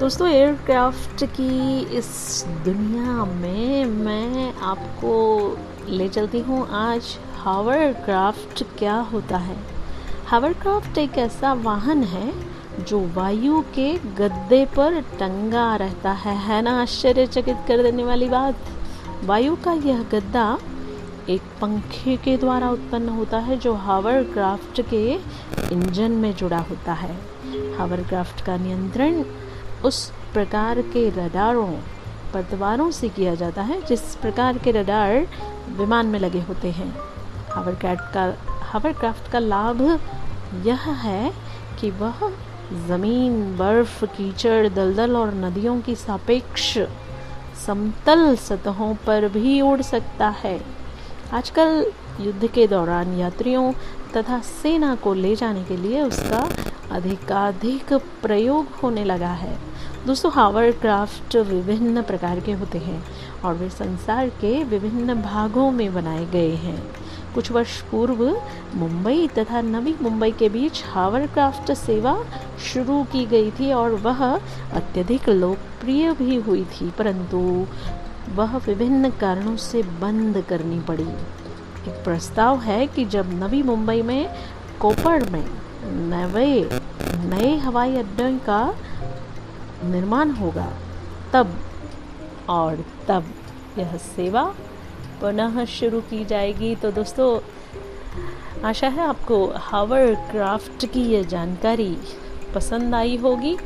दोस्तों एयरक्राफ्ट की इस दुनिया में मैं आपको ले चलती हूँ आज हावर क्राफ्ट क्या होता है। हावर क्राफ्ट एक ऐसा वाहन है जो वायु के गद्दे पर टंगा रहता है। है ना? आश्चर्यचकित कर देने वाली बात। वायु का यह गद्दा एक पंखे के द्वारा उत्पन्न होता है, जो हावर क्राफ्ट के इंजन में जुड़ा होता है। हावर क्राफ्ट का नियंत्रण उस प्रकार के रडारों पतवारों से किया जाता है, जिस प्रकार के रडार विमान में लगे होते हैं। हावरक्राफ्ट का हावरक्राफ्ट का लाभ यह है कि वह ज़मीन, बर्फ़, कीचड़, दलदल और नदियों की सापेक्ष समतल सतहों पर भी उड़ सकता है। आजकल युद्ध के दौरान यात्रियों तथा सेना को ले जाने के लिए उसका अधिकाधिक प्रयोग होने लगा है। दोस्तों हावर क्राफ्ट विभिन्न प्रकार के होते हैं और वे संसार के विभिन्न भागों में बनाए गए हैं। कुछ वर्ष पूर्व मुंबई तथा नवी मुंबई के बीच हावर क्राफ्ट सेवा शुरू की गई थी और वह अत्यधिक लोकप्रिय भी हुई थी, परंतु वह विभिन्न कारणों से बंद करनी पड़ी। एक प्रस्ताव है कि जब नवी मुंबई में कोपर में नए नए हवाई अड्डे का निर्माण होगा। तब और तब यह सेवा पुनः शुरू की जाएगी। तो दोस्तों, आशा है आपको हावर क्राफ्ट की यह जानकारी पसंद आई होगी।